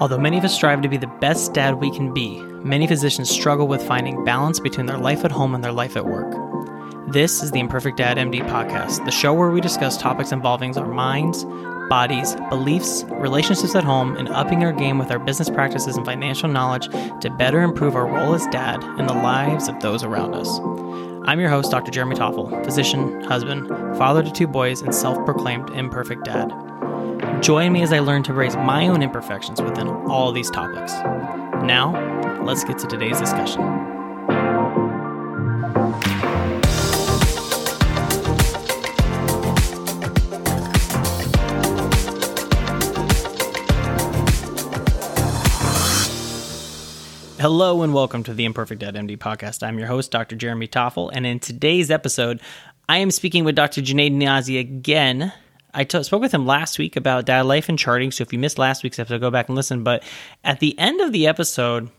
Although many of us strive to be the best dad we can be, many physicians struggle with finding balance between their life at home and their life at work. This is the Imperfect Dad MD podcast, the show where we discuss topics involving our minds, bodies, beliefs, relationships at home, and upping our game with our business practices and financial knowledge to better improve our role as dad and the lives of those around us. I'm your host, Dr. Jeremy Toffel, physician, husband, father to two boys, and self proclaimed imperfect dad. Join me as I learn to raise my own imperfections within all these topics. Now, let's get to today's discussion. Hello and welcome to the Imperfect Dad MD podcast. I'm your host, Dr. Jeremy Toffel, and in today's episode, I am speaking with Dr. Junaid Niazi again I t- spoke with him last week about dad life and charting. So if you missed last week's episode, go back and listen. But at the end of the episode,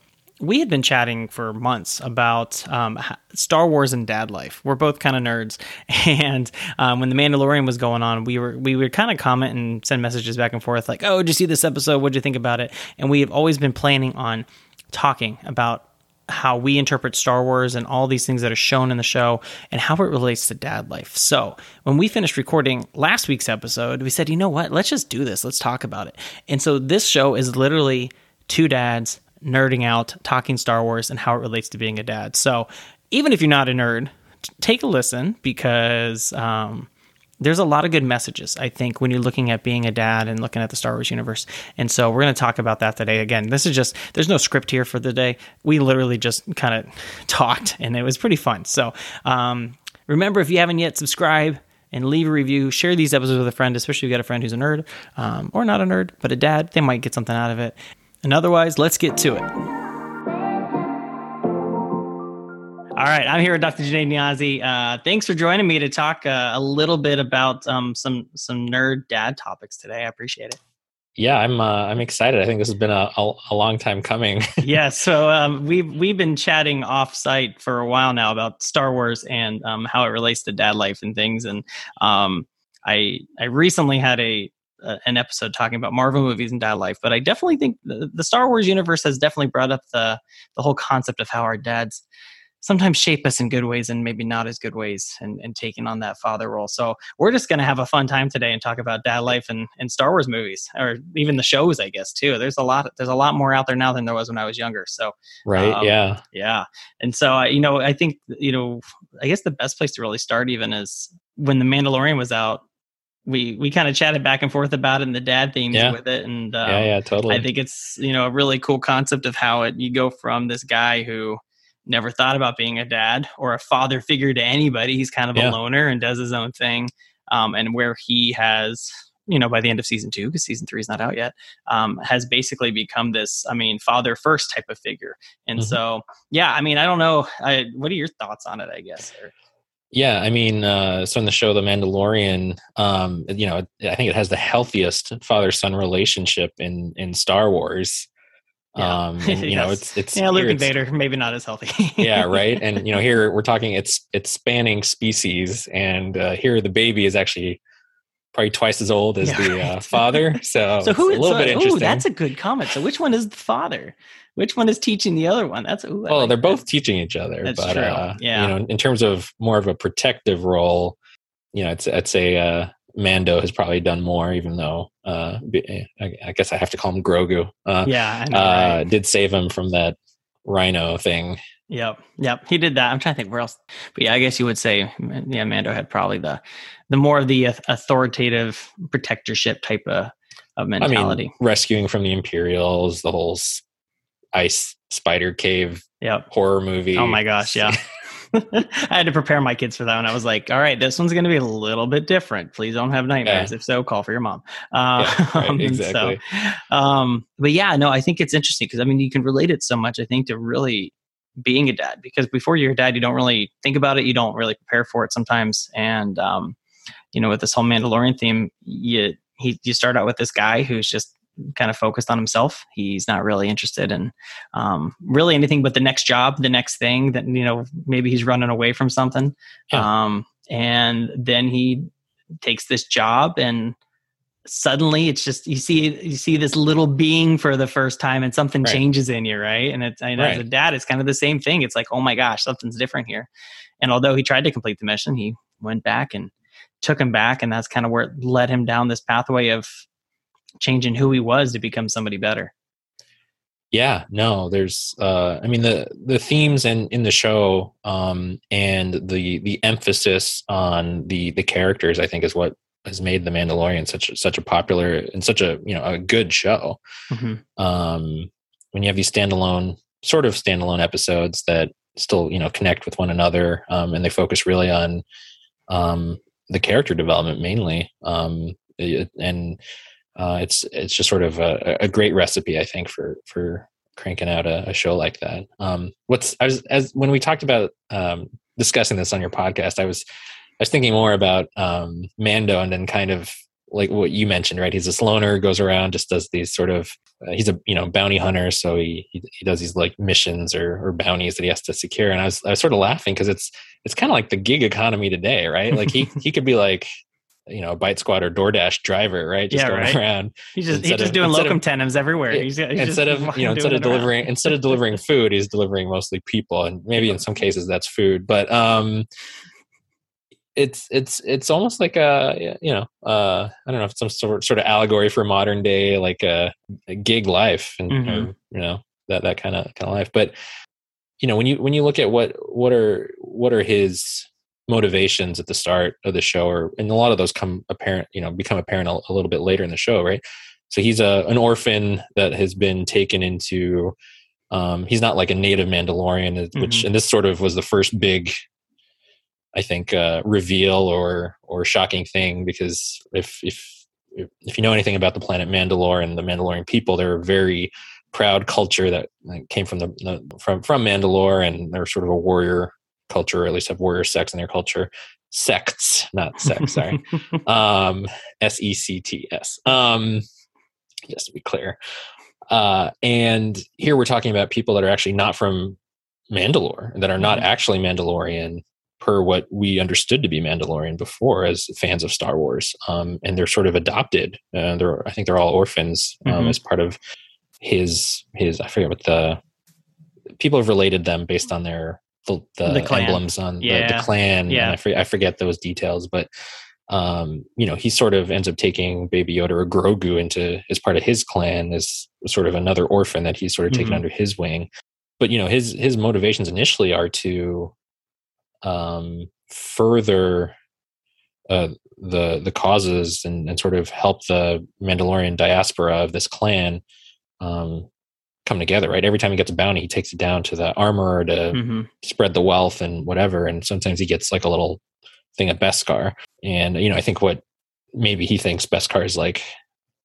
we had been chatting for months about um, Star Wars and dad life. We're both kind of nerds, and um, when the Mandalorian was going on, we were we would kind of comment and send messages back and forth, like, "Oh, did you see this episode? What'd you think about it?" And we have always been planning on talking about how we interpret Star Wars and all these things that are shown in the show and how it relates to dad life. So, when we finished recording last week's episode, we said, you know what? Let's just do this. Let's talk about it. And so, this show is literally two dads nerding out, talking Star Wars and how it relates to being a dad. So, even if you're not a nerd, take a listen because um, there's a lot of good messages, I think, when you're looking at being a dad and looking at the Star Wars universe. And so we're going to talk about that today. Again, this is just, there's no script here for the day. We literally just kind of talked and it was pretty fun. So um, remember, if you haven't yet, subscribe and leave a review. Share these episodes with a friend, especially if you've got a friend who's a nerd um, or not a nerd, but a dad. They might get something out of it. And otherwise, let's get to it. All right, I'm here with Dr. Junaid Niazi. Uh, thanks for joining me to talk uh, a little bit about um, some some nerd dad topics today. I appreciate it. Yeah, I'm uh, I'm excited. I think this has been a, a, a long time coming. yeah, so um, we've we've been chatting offsite for a while now about Star Wars and um, how it relates to dad life and things. And um, I I recently had a an episode talking about Marvel movies and dad life, but I definitely think the, the Star Wars universe has definitely brought up the the whole concept of how our dads sometimes shape us in good ways and maybe not as good ways and, and taking on that father role. So we're just going to have a fun time today and talk about dad life and, and Star Wars movies or even the shows, I guess, too. There's a lot, there's a lot more out there now than there was when I was younger. So, right. Um, yeah. Yeah. And so, uh, you know, I think, you know, I guess the best place to really start even is when the Mandalorian was out, we we kind of chatted back and forth about it and the dad themes yeah. with it and um, yeah yeah totally i think it's you know a really cool concept of how it you go from this guy who never thought about being a dad or a father figure to anybody. He's kind of yeah. a loner and does his own thing. Um, and where he has, you know, by the end of season two, because season three is not out yet, um, has basically become this, I mean, father first type of figure. And mm-hmm. so, yeah, I mean, I don't know. I, what are your thoughts on it, I guess? Yeah, I mean, uh, so in the show The Mandalorian, um, you know, I think it has the healthiest father son relationship in in Star Wars. Yeah. Um, and, you yes. know, it's it's yeah, Luke and Vader maybe not as healthy. yeah, right. And you know, here we're talking it's it's spanning species, and uh, here the baby is actually probably twice as old as yeah, the right. uh, father. So, so who? a little so, bit interesting. Ooh, that's a good comment. So which one is the father? Which one is teaching the other one? That's ooh, well, like they're that. both teaching each other. That's but, true. Uh, yeah. You know, in terms of more of a protective role, you know, it's it's a uh, Mando has probably done more, even though uh, I guess I have to call him Grogu. Uh, yeah, know, uh, right? did save him from that rhino thing. Yep, yep, he did that. I'm trying to think where else, but yeah, I guess you would say, yeah, Mando had probably the the more of the authoritative protectorship type of, of mentality. I mean, rescuing from the Imperials, the whole ice spider cave yep. horror movie. Oh my gosh, yeah. I had to prepare my kids for that one. I was like, all right, this one's going to be a little bit different. Please don't have nightmares. Yeah. If so, call for your mom. Uh, yeah, right, um, exactly. So, um, but yeah, no, I think it's interesting because I mean, you can relate it so much, I think, to really being a dad because before you're a dad, you don't really think about it. You don't really prepare for it sometimes. And, um, you know, with this whole Mandalorian theme, you, he, you start out with this guy who's just kind of focused on himself. He's not really interested in um, really anything but the next job, the next thing that, you know, maybe he's running away from something. Yeah. Um, and then he takes this job and suddenly it's just you see you see this little being for the first time and something right. changes in you right and it's and right. as a dad it's kind of the same thing it's like oh my gosh something's different here and although he tried to complete the mission he went back and took him back and that's kind of where it led him down this pathway of changing who he was to become somebody better yeah no there's uh i mean the the themes in in the show um and the the emphasis on the the characters i think is what has made the Mandalorian such such a popular and such a you know a good show. Mm-hmm. Um, when you have these standalone sort of standalone episodes that still you know connect with one another um, and they focus really on um, the character development mainly um, it, and uh, it's it's just sort of a, a, great recipe I think for for cranking out a, a show like that. Um, what's I was as when we talked about um, discussing this on your podcast, I was I was thinking more about um, Mando and then kind of like what you mentioned, right? He's a loner, goes around, just does these sort of. Uh, he's a you know bounty hunter, so he, he, he does these like missions or, or bounties that he has to secure. And I was I was sort of laughing because it's it's kind of like the gig economy today, right? Like he he could be like you know, Bite Squad or DoorDash driver, right? Just yeah, going right. around. He's just he's just of, doing locum tenens everywhere. He's, he's instead of you know instead of delivering around. instead of delivering food, he's delivering mostly people, and maybe in some cases that's food. But um, it's it's it's almost like a you know uh i don't know if it's some sort sort of allegory for modern day like a, a gig life and mm-hmm. or, you know that that kind of kind of life but you know when you when you look at what what are what are his motivations at the start of the show or and a lot of those come apparent you know become apparent a, a little bit later in the show right so he's a an orphan that has been taken into um, he's not like a native Mandalorian, which mm-hmm. and this sort of was the first big I think uh, reveal or or shocking thing because if if if you know anything about the planet Mandalore and the Mandalorian people, they're a very proud culture that came from the from from Mandalore, and they're sort of a warrior culture, or at least have warrior sex in their culture. Sects, not sex. sorry, um, S E C T S. Um, just to be clear. Uh, and here we're talking about people that are actually not from Mandalore, that are not mm-hmm. actually Mandalorian, per what we understood to be Mandalorian before as fans of Star Wars. Um, and they're sort of adopted. Uh, they're, I think they're all orphans um, mm-hmm. as part of his his. I forget what the people have related them based on their the, the, the emblems on yeah. the, the, clan. Yeah, I forget, I forget those details, but um, you know, he sort of ends up taking Baby Yoda or Grogu into as part of his clan as sort of another orphan that he's sort of taken mm-hmm. under his wing. But you know, his his motivations initially are to um, further uh, the the causes and, and, sort of help the Mandalorian diaspora of this clan um, come together. Right, every time he gets a bounty, he takes it down to the armorer to mm-hmm. spread the wealth and whatever. And sometimes he gets like a little thing of Beskar. And you know, I think what maybe he thinks Beskar is like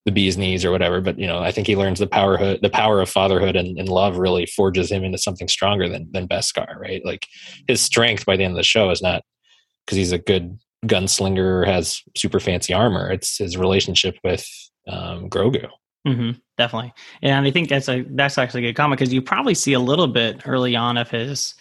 the bee's knees or whatever. But you know, I think he learns the power the power of fatherhood and, and, love really forges him into something stronger than than Beskar, right? Like his strength by the end of the show is not because he's a good gunslinger has super fancy armor. It's his relationship with um, Grogu. Mm-hmm, definitely, and I think that's a that's actually a good comment because you probably see a little bit early on of his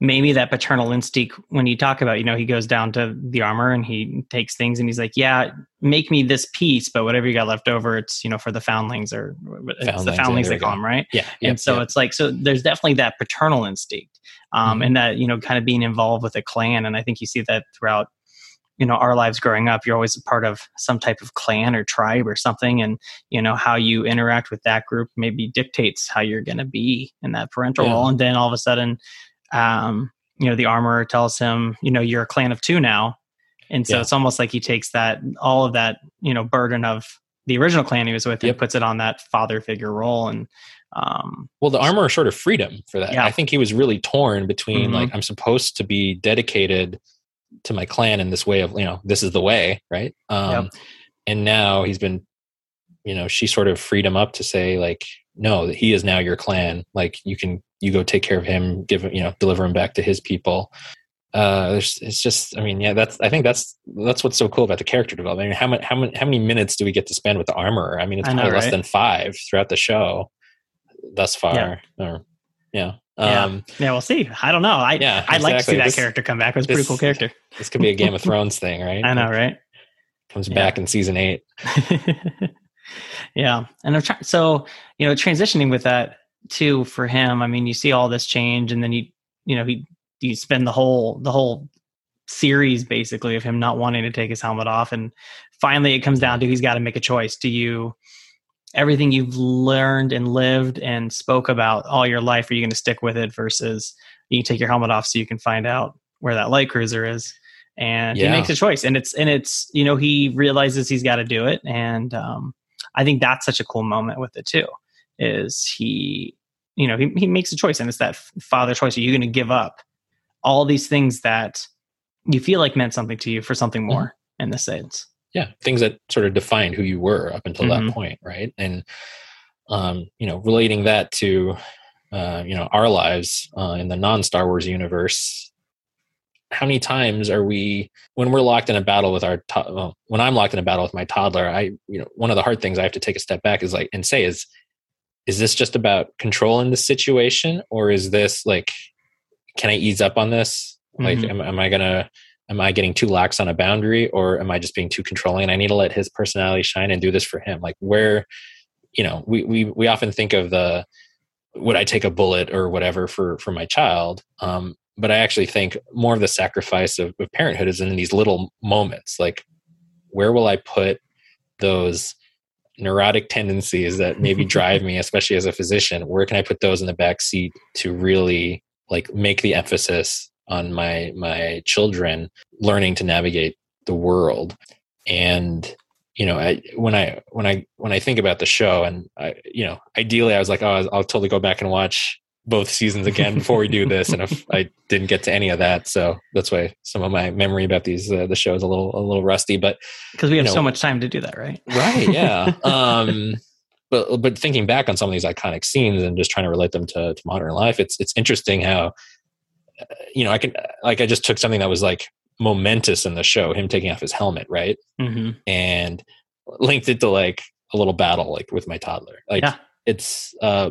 maybe that paternal instinct when you talk about you know he goes down to the armor and he takes things and he's like yeah make me this piece but whatever you got left over it's you know for the foundlings or it's foundlings, the foundlings they call them right? Yeah and so it's like so there's definitely that paternal instinct um mm-hmm. and that you know kind of being involved with a clan and i think you see that throughout you know our lives growing up you're always a part of some type of clan or tribe or something and you know how you interact with that group maybe dictates how you're going to be in that parental yeah. role and then all of a sudden um, you know, the armorer tells him, you know, you're a clan of two now. And so yeah. it's almost like he takes that, all of that, you know, burden of the original clan he was with yep. and puts it on that father figure role. And, um, well, the armorer sort of freedom for that. Yeah. I think he was really torn between mm-hmm. like, I'm supposed to be dedicated to my clan in this way of, you know, this is the way, right? Um, yep. and now he's been, you know, she sort of freed him up to say like, no, that he is now your clan. Like you can you go take care of him, give him, you know, deliver him back to his people. Uh, it's just, I mean, yeah, that's, I think that's, that's what's so cool about the character development. I mean, how many, how many, how many minutes do we get to spend with the armorer? I mean, it's I probably know, less than five throughout the show thus far. Yeah. Or, yeah. Um, yeah. yeah, we'll see. I don't know. I yeah, I'd exactly. like to see that this, character come back. It was a pretty cool character. This could be a Game of Thrones thing, right? I know, right? comes yeah. back in season eight. yeah, and I'm trying. So you know, transitioning with that too for him. I mean, you see all this change, and then you you know he you spend the whole the whole series basically of him not wanting to take his helmet off, and finally it comes down to he's got to make a choice. Do you everything you've learned and lived and spoke about all your life, are you going to stick with it versus you can take your helmet off so you can find out where that light cruiser is? And yeah. he makes a choice, and it's and it's you know he realizes he's got to do it, and um, I think that's such a cool moment with it too. Is he you know he he makes a choice, and it's that father choice. Are you going to give up all these things that you feel like meant something to you for something more mm-hmm. in the sense? Yeah things that sort of defined who you were up until mm-hmm. that point right and um, you know relating that to uh, you know our lives uh, in the non star wars universe how many times are we when we're locked in a battle with our to- well, when i'm locked in a battle with my toddler i you know one of the hard things i have to take a step back is like and say is is this just about controlling the situation or is this like can i ease up on this like mm-hmm. am, am i gonna am I getting too lax on a boundary or am I just being too controlling? And I need to let his personality shine and do this for him. Like where, you know, we we we often think of the would I take a bullet or whatever for for my child? Um, but I actually think more of the sacrifice of, of parenthood is in these little moments. Like where will I put those neurotic tendencies that maybe drive me, especially as a physician? Where can I put those in the back seat to really like make the emphasis on my my children learning to navigate the world. And you know I, when i when i when i think about the show and i you know ideally i was like oh i'll, I'll totally go back and watch both seasons again before we do this. And if i didn't get to any of that so that's why some of my memory about these uh, the show is a little a little rusty but because we have you know, so much time to do that right? Right yeah. Um but but thinking back on some of these iconic scenes and just trying to relate them to, to modern life it's it's interesting how you know, I can like I just took something that was like momentous in the show, him taking off his helmet, right, mm-hmm. and linked it to like a little battle like with my toddler. Like yeah. it's, uh,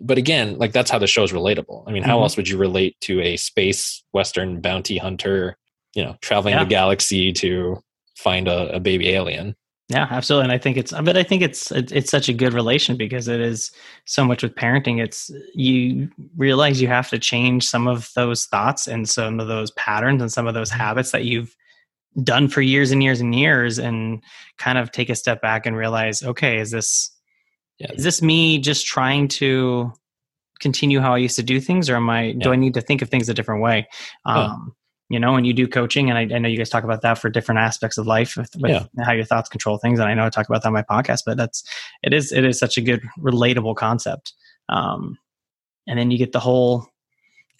but again, like that's how the show is relatable. I mean, how mm-hmm. else would you relate to a space western bounty hunter? You know, traveling yeah. the galaxy to find a, a baby alien. Yeah, absolutely. And I think it's, but I think it's, it's such a good relation because it is so much with parenting. It's, you realize you have to change some of those thoughts and some of those patterns and some of those mm-hmm. habits that you've done for years and years and years and kind of take a step back and realize, okay, is this, yeah. is this me just trying to continue how I used to do things or am I, yeah. do I need to think of things a different way? Um, you know, and you do coaching, and I, I, know you guys talk about that for different aspects of life with, with yeah. how your thoughts control things. And I know I talk about that on my podcast, but that's it is it is such a good relatable concept. Um, and then you get the whole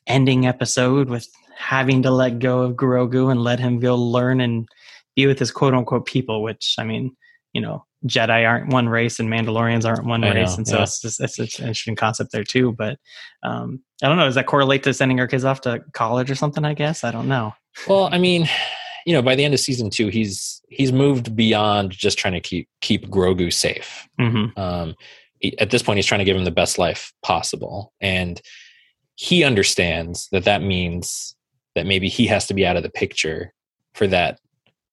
ending episode with having to let go of Grogu and let him go learn and be with his quote unquote people, which I mean, you know, Jedi aren't one race and Mandalorians aren't one I race, know, and so yeah. it's just it's, it's, an interesting concept there too. But um, I don't know. Does that correlate to sending our kids off to college or something? I guess I don't know. Well, I mean, you know, by the end of season two, he's he's moved beyond just trying to keep keep Grogu safe. Mm-hmm. Um, at this point, he's trying to give him the best life possible, and he understands that that means that maybe he has to be out of the picture for that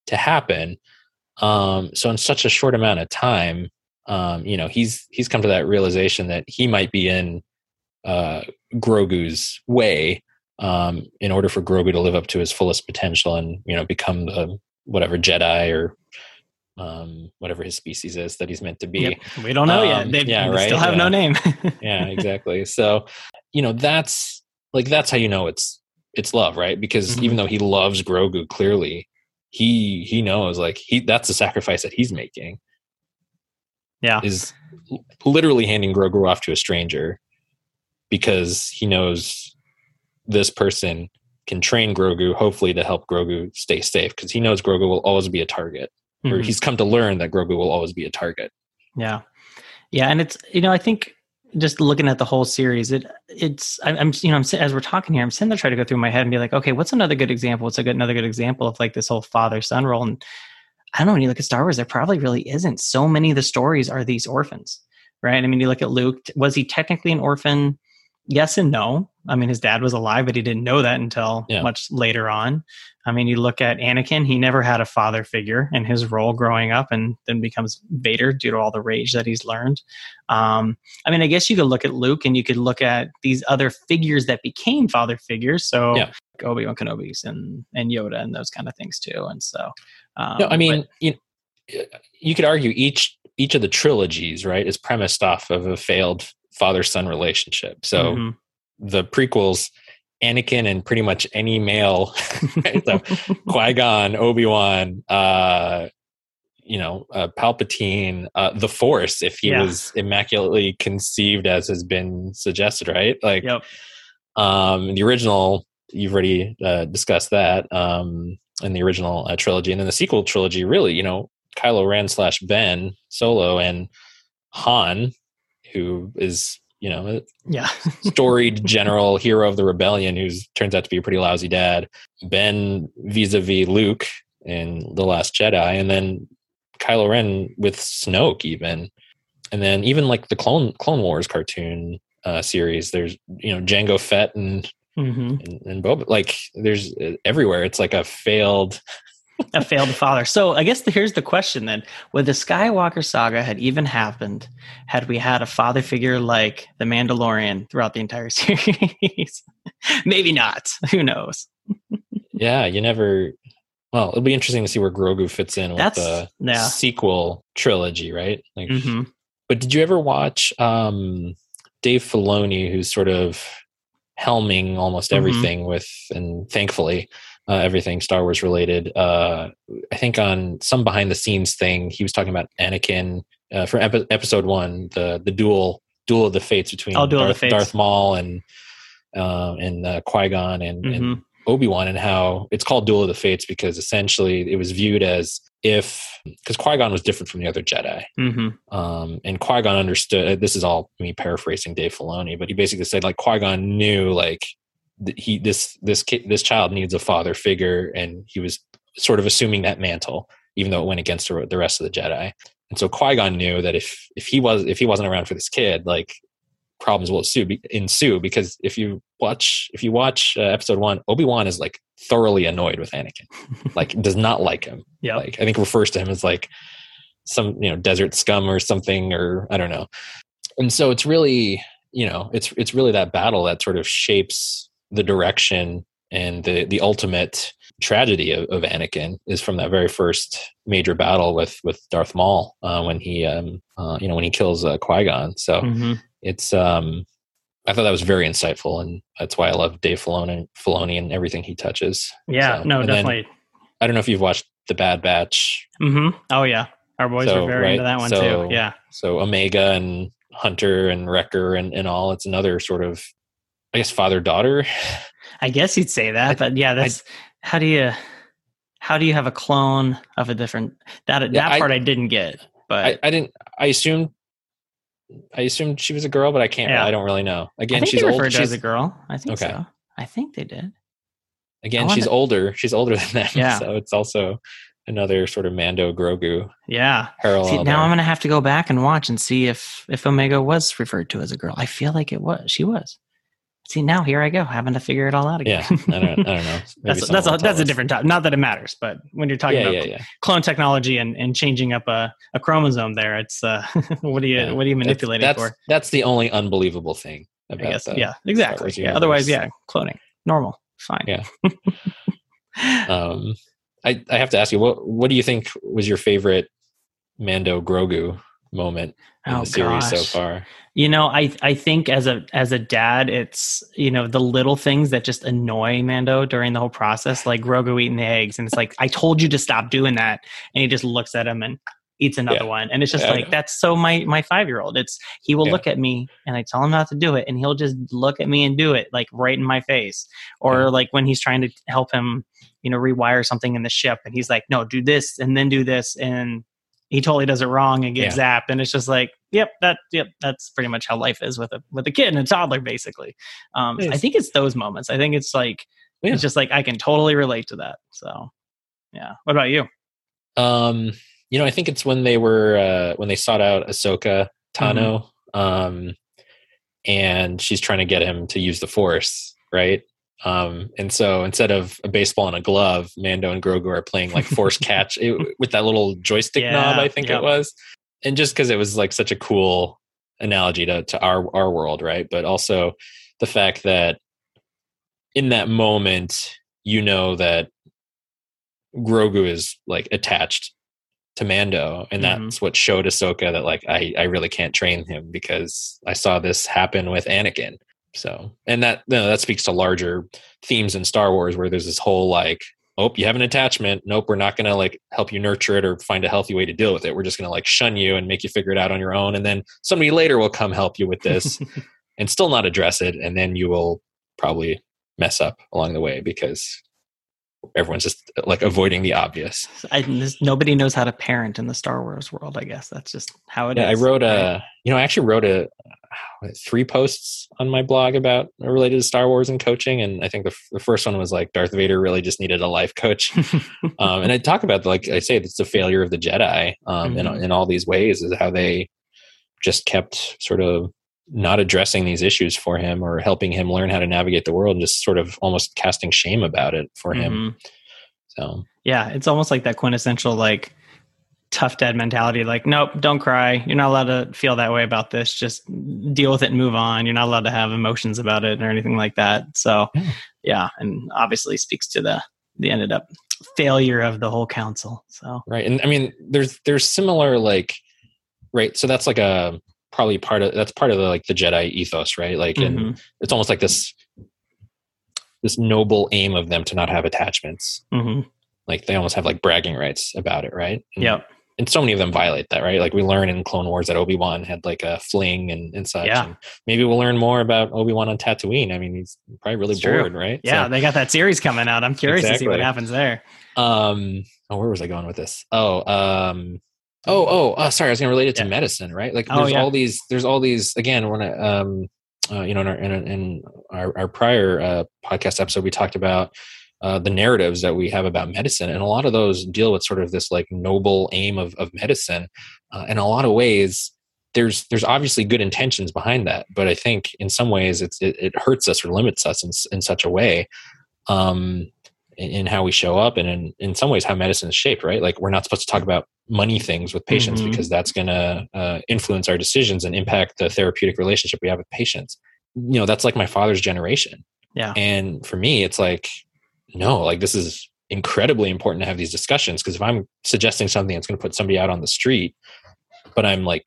to happen um, so in such a short amount of time, um, you know, he's he's come to that realization that he might be in uh, Grogu's way um, in order for Grogu to live up to his fullest potential and you know become the whatever Jedi or um, whatever his species is that he's meant to be. Yep. We don't know um, yet. They, yeah, right. Still have yeah. no name. yeah, exactly. So, you know, that's like that's how you know it's it's love, right? Because mm-hmm. even though he loves Grogu clearly, he he knows like he that's the sacrifice that he's making. Yeah. Is literally handing Grogu off to a stranger because he knows this person can train Grogu, hopefully to help Grogu stay safe, because he knows Grogu will always be a target, mm-hmm. or he's come to learn that Grogu will always be a target. Yeah, yeah, and it's you know I think just looking at the whole series, it it's I'm you know I'm as we're talking here, I'm sitting there trying to go through my head and be like, okay, what's another good example? What's a good another good example of like this whole father son role? And I don't know when you look at Star Wars, there probably really isn't. So many of the stories are these orphans, right? I mean, you look at Luke. Was he technically an orphan yes and no. I mean, his dad was alive, but he didn't know that until yeah. much later on. I mean, you look at Anakin, he never had a father figure in his role growing up and then becomes Vader due to all the rage that he's learned. Um, I mean, I guess you could look at Luke and you could look at these other figures that became father figures. So yeah. Obi Wan Kenobi's and, and Yoda and those kind of things too. And so, um, no, I mean, but, you, you could argue each each of the trilogies, right, is premised off of a failed father son relationship. So mm-hmm. the prequels, Anakin and pretty much any male, so Qui Gon, Obi Wan, uh, you know, uh, Palpatine, uh, the Force, if he yeah. was immaculately conceived as has been suggested, right? Like, yep. um, the original, you've already uh, discussed that um, in the original uh, trilogy, and then the sequel trilogy, really, you know, Kylo Ren slash Ben Solo and Han, who is you know yeah storied general hero of the rebellion who turns out to be a pretty lousy dad. Ben vis-a-vis Luke in the Last Jedi, and then Kylo Ren with Snoke even, and then even like the Clone Clone Wars cartoon uh, series. There's you know Jango Fett and Mm-hmm. and, and Boba. Like there's uh, everywhere. It's like a failed a failed father. So I guess the, here's the question then: Would the Skywalker saga had even happened had we had a father figure like the Mandalorian throughout the entire series? Maybe not. Who knows? yeah, you never. Well, it'll be interesting to see where Grogu fits in with That's, the yeah. sequel trilogy, right? Like, mm-hmm. but did you ever watch um, Dave Filoni, who's sort of helming almost mm-hmm. everything mm-hmm. with, and thankfully uh, everything Star Wars related. Uh, I think on some behind the scenes thing, he was talking about Anakin uh, for epi- episode one, the the duel duel of the fates between oh, Darth, fates. Darth, Maul and uh, and uh, Qui Gon and, mm-hmm. and Obi Wan, and how it's called Duel of the Fates because essentially it was viewed as if because Qui Gon was different from the other Jedi, mm-hmm. um, and Qui Gon understood. This is all me paraphrasing Dave Filoni, but he basically said like Qui Gon knew like he this this kid this child needs a father figure and he was sort of assuming that mantle even though it went against the rest of the jedi. And so qui-gon knew that if if he was if he wasn't around for this kid like problems will ensue, ensue because if you watch if you watch uh, episode one obi-wan is like thoroughly annoyed with anakin. Like does not like him. Yeah. Like i think refers to him as like some you know desert scum or something or i don't know. And so it's really you know it's it's really that battle that sort of shapes the direction and the the ultimate tragedy of, of Anakin is from that very first major battle with with Darth Maul uh, when he um uh, you know when he kills uh, Qui Gon. So mm-hmm. it's um I thought that was very insightful, and that's why I love Dave Filoni, Filoni and everything he touches. Yeah, so, no, definitely. Then, I don't know if you've watched The Bad Batch. Mm-hmm. Oh yeah, our boys so, are very right? into that one so, too. Yeah. So Omega and Hunter and Wrecker and, and all. It's another sort of I guess father daughter. I guess you'd say that, but yeah, that's I, how do you how do you have a clone of a different that yeah, that part I, didn't get, but I, I, didn't. I assumed I assumed she was a girl, but I can't. Yeah. I don't really know. Again, she's old. She's a girl. I think okay. so. I think they did. Again, she's older. She's older than them. Yeah. So it's also another sort of Mando Grogu. Yeah. Parallel. See, now I'm gonna have to go back and watch and see if if Omega was referred to as a girl. I feel like it was. She was see now here I go having to figure it all out again. Yeah, I don't, I don't know. that's that's a, that's a different topic. Not that it matters, but when you're talking yeah, about yeah, yeah. clone technology and, and changing up a, a chromosome, there, it's uh, what are you what are you manipulating that's, for? That's the only unbelievable thing. About I guess, yeah, exactly. Yeah, otherwise, yeah, cloning normal, fine. Yeah. um, I I have to ask you what what do you think was your favorite Mando Grogu moment in oh, the series gosh. so far? You know, I I think as a as a dad, it's you know the little things that just annoy Mando during the whole process, like Grogu eating the eggs, and it's like I told you to stop doing that, and he just looks at him and eats another yeah. one, and it's just yeah, like that's so my my five year old. It's he will yeah. look at me and I tell him not to do it, and he'll just look at me and do it like right in my face, or like when he's trying to help him, you know, rewire something in the ship, and he's like, no, do this and then do this, and he totally does it wrong and gets yeah. zapped and it's just like yep that yep that's pretty much how life is with a with a kid and a toddler basically um i think it's those moments i think it's like yeah. it's just like i can totally relate to that so yeah what about you um you know i think it's when they were uh when they sought out ahsoka tano mm-hmm. um and she's trying to get him to use the Force, right? Um, and so instead of a baseball and a glove, Mando and Grogu are playing like force catch it, with that little joystick yeah, knob, I think yep. it was. And just because it was like such a cool analogy to, to our our world, right? But also the fact that in that moment, you know that Grogu is like attached to Mando, and mm-hmm. that's what showed Ahsoka that like I I really can't train him because I saw this happen with Anakin. So, and that you know, that speaks to larger themes in Star Wars where there's this whole like, oh, you have an attachment. Nope, we're not going to like help you nurture it or find a healthy way to deal with it. We're just going to like shun you and make you figure it out on your own. And then somebody later will come help you with this and still not address it. And then you will probably mess up along the way because everyone's just like avoiding the obvious. I, nobody knows how to parent in the Star Wars world. I guess that's just how it yeah, is. I wrote a, you know, I actually wrote a three posts on my blog about related to Star Wars and coaching, and I think the, the first one was like Darth Vader really just needed a life coach, um, and I talk about like I say it's the failure of the Jedi um, mm-hmm. in in all these ways is how they just kept sort of not addressing these issues for him or helping him learn how to navigate the world and just sort of almost casting shame about it for mm-hmm. him. So. Yeah, it's almost like that quintessential like tough dad mentality like nope don't cry. You're not allowed to feel that way about this. Just deal with it and move on. You're not allowed to have emotions about it or anything like that. So yeah, yeah and obviously speaks to the the ended up failure of the whole council so. Right and i mean there's there's similar like right so that's like a probably part of that's part of the like the Jedi ethos, right? Like, mm-hmm. and it's almost like this this noble aim of them to not have attachments. Mm-hmm. Like they almost have like bragging rights about it, right? Yeah. And so many of them violate that, right? Like we learn in Clone Wars that Obi Wan had like a fling and, and such. Yeah. And maybe we'll learn more about Obi Wan on Tatooine. I mean, he's probably really it's bored, true. right? Yeah, so, they got that series coming out. I'm curious exactly. to see what happens there. Um, oh, where was I going with this? Oh, um, Oh, oh, oh sorry. I was going to relate it to yeah. medicine, right? Like, oh, there's oh, yeah. all these. There's all these. Again, when um, uh, you know, in our in, in our, our, prior uh, podcast episode, we talked about uh, the narratives that we have about medicine, and a lot of those deal with sort of this like noble aim of of medicine. Uh, in a lot of ways, there's there's obviously good intentions behind that, but I think in some ways it's it, it hurts us or limits us in in such a way. Um, in, in how we show up and in, in some ways how medicine is shaped right? Like we're not supposed to talk about money things with patients mm-hmm. because that's going to uh, influence our decisions and impact the therapeutic relationship we have with patients. You know that's like my father's generation. Yeah. And for me it's like no like this is incredibly important to have these discussions because if i'm suggesting something that's going to put somebody out on the street but i'm like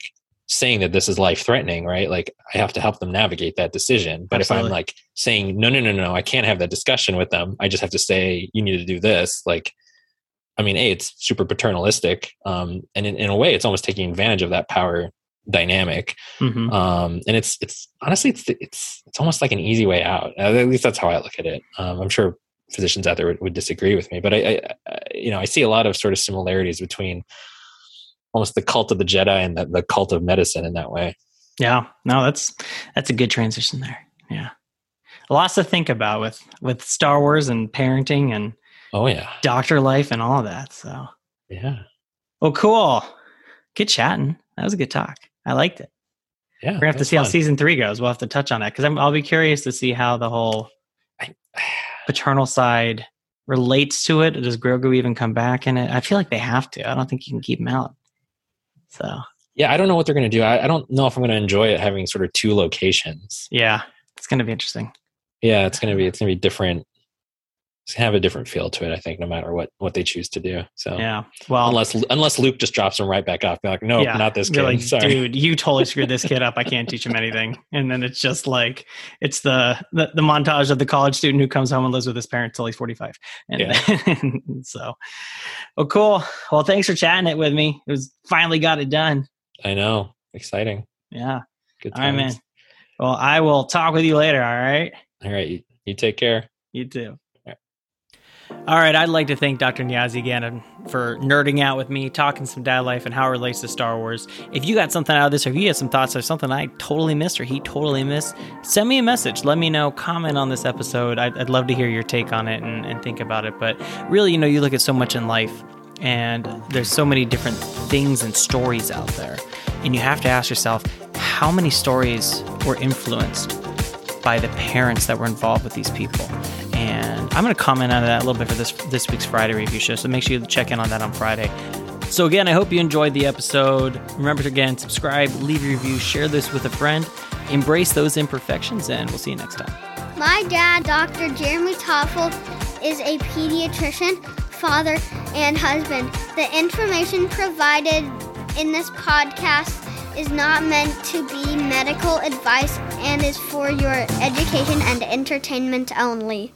saying that this is life threatening, right? Like I have to help them navigate that decision. But Absolutely. if I'm like saying, no, no, no, no, I can't have that discussion with them. I just have to say, you need to do this. Like, I mean, A, it's super paternalistic. Um, and in, in a way, it's almost taking advantage of that power dynamic. Mm-hmm. Um, and it's, it's honestly, it's, it's, it's almost like an easy way out. At least that's how I look at it. Um, I'm sure physicians out there would, would disagree with me, but I, I, you know, I see a lot of sort of similarities between almost the cult of the Jedi and the, the cult of medicine in that way. Yeah, no, that's that's a good transition there. Yeah, lots to think about with with Star Wars and parenting and oh yeah, doctor life and all of that. So yeah, well, cool. Good chatting. That was a good talk. I liked it. Yeah, we're gonna have to see fun. how season three goes. We'll have to touch on that because I'll be curious to see how the whole paternal side relates to it. Does Grogu even come back in it? I feel like they have to. I don't think you can keep him out. So yeah, I don't know what they're going to do. I, I, don't know if I'm going to enjoy it having sort of two locations. Yeah, it's going to be interesting. Yeah, it's going to be it's going to be different have a different feel to it. I think no matter what what they choose to do. So yeah, well, unless unless Luke just drops them right back off, be like, no, yeah, not this kid. Like, Sorry. Dude, you totally screwed this kid up. I can't teach him anything. And then it's just like it's the, the the, montage of the college student who comes home and lives with his parents till he's forty five. And yeah. so, well, cool. Well, thanks for chatting it with me. It was finally got it done. I know, exciting. Yeah. Good. Times. All right, man. Well, I will talk with you later. All right. All right. You, you take care. You too. All right, I'd like to thank Dr. Niazi again um, for nerding out with me, talking some dad life and how it relates to Star Wars. If you got something out of this, or if you had some thoughts or something I totally missed or he totally missed, send me a message. Let me know. Comment on this episode. I'd, I'd love to hear your take on it and, and think about it. But really, you know, you look at so much in life And there's so many different things and stories out there. And you have to ask yourself how many stories were influenced by the parents that were involved with these people. And I'm going to comment on that a little bit for this this week's Friday review show. So make sure you check in on that on Friday. So again, I hope you enjoyed the episode. Remember to again subscribe, leave a review, share this with a friend, embrace those imperfections, and we'll see you next time. My dad, Dr. Jeremy Toffel, is a pediatrician, father, and husband. The information provided in this podcast is not meant to be medical advice and is for your education and entertainment only.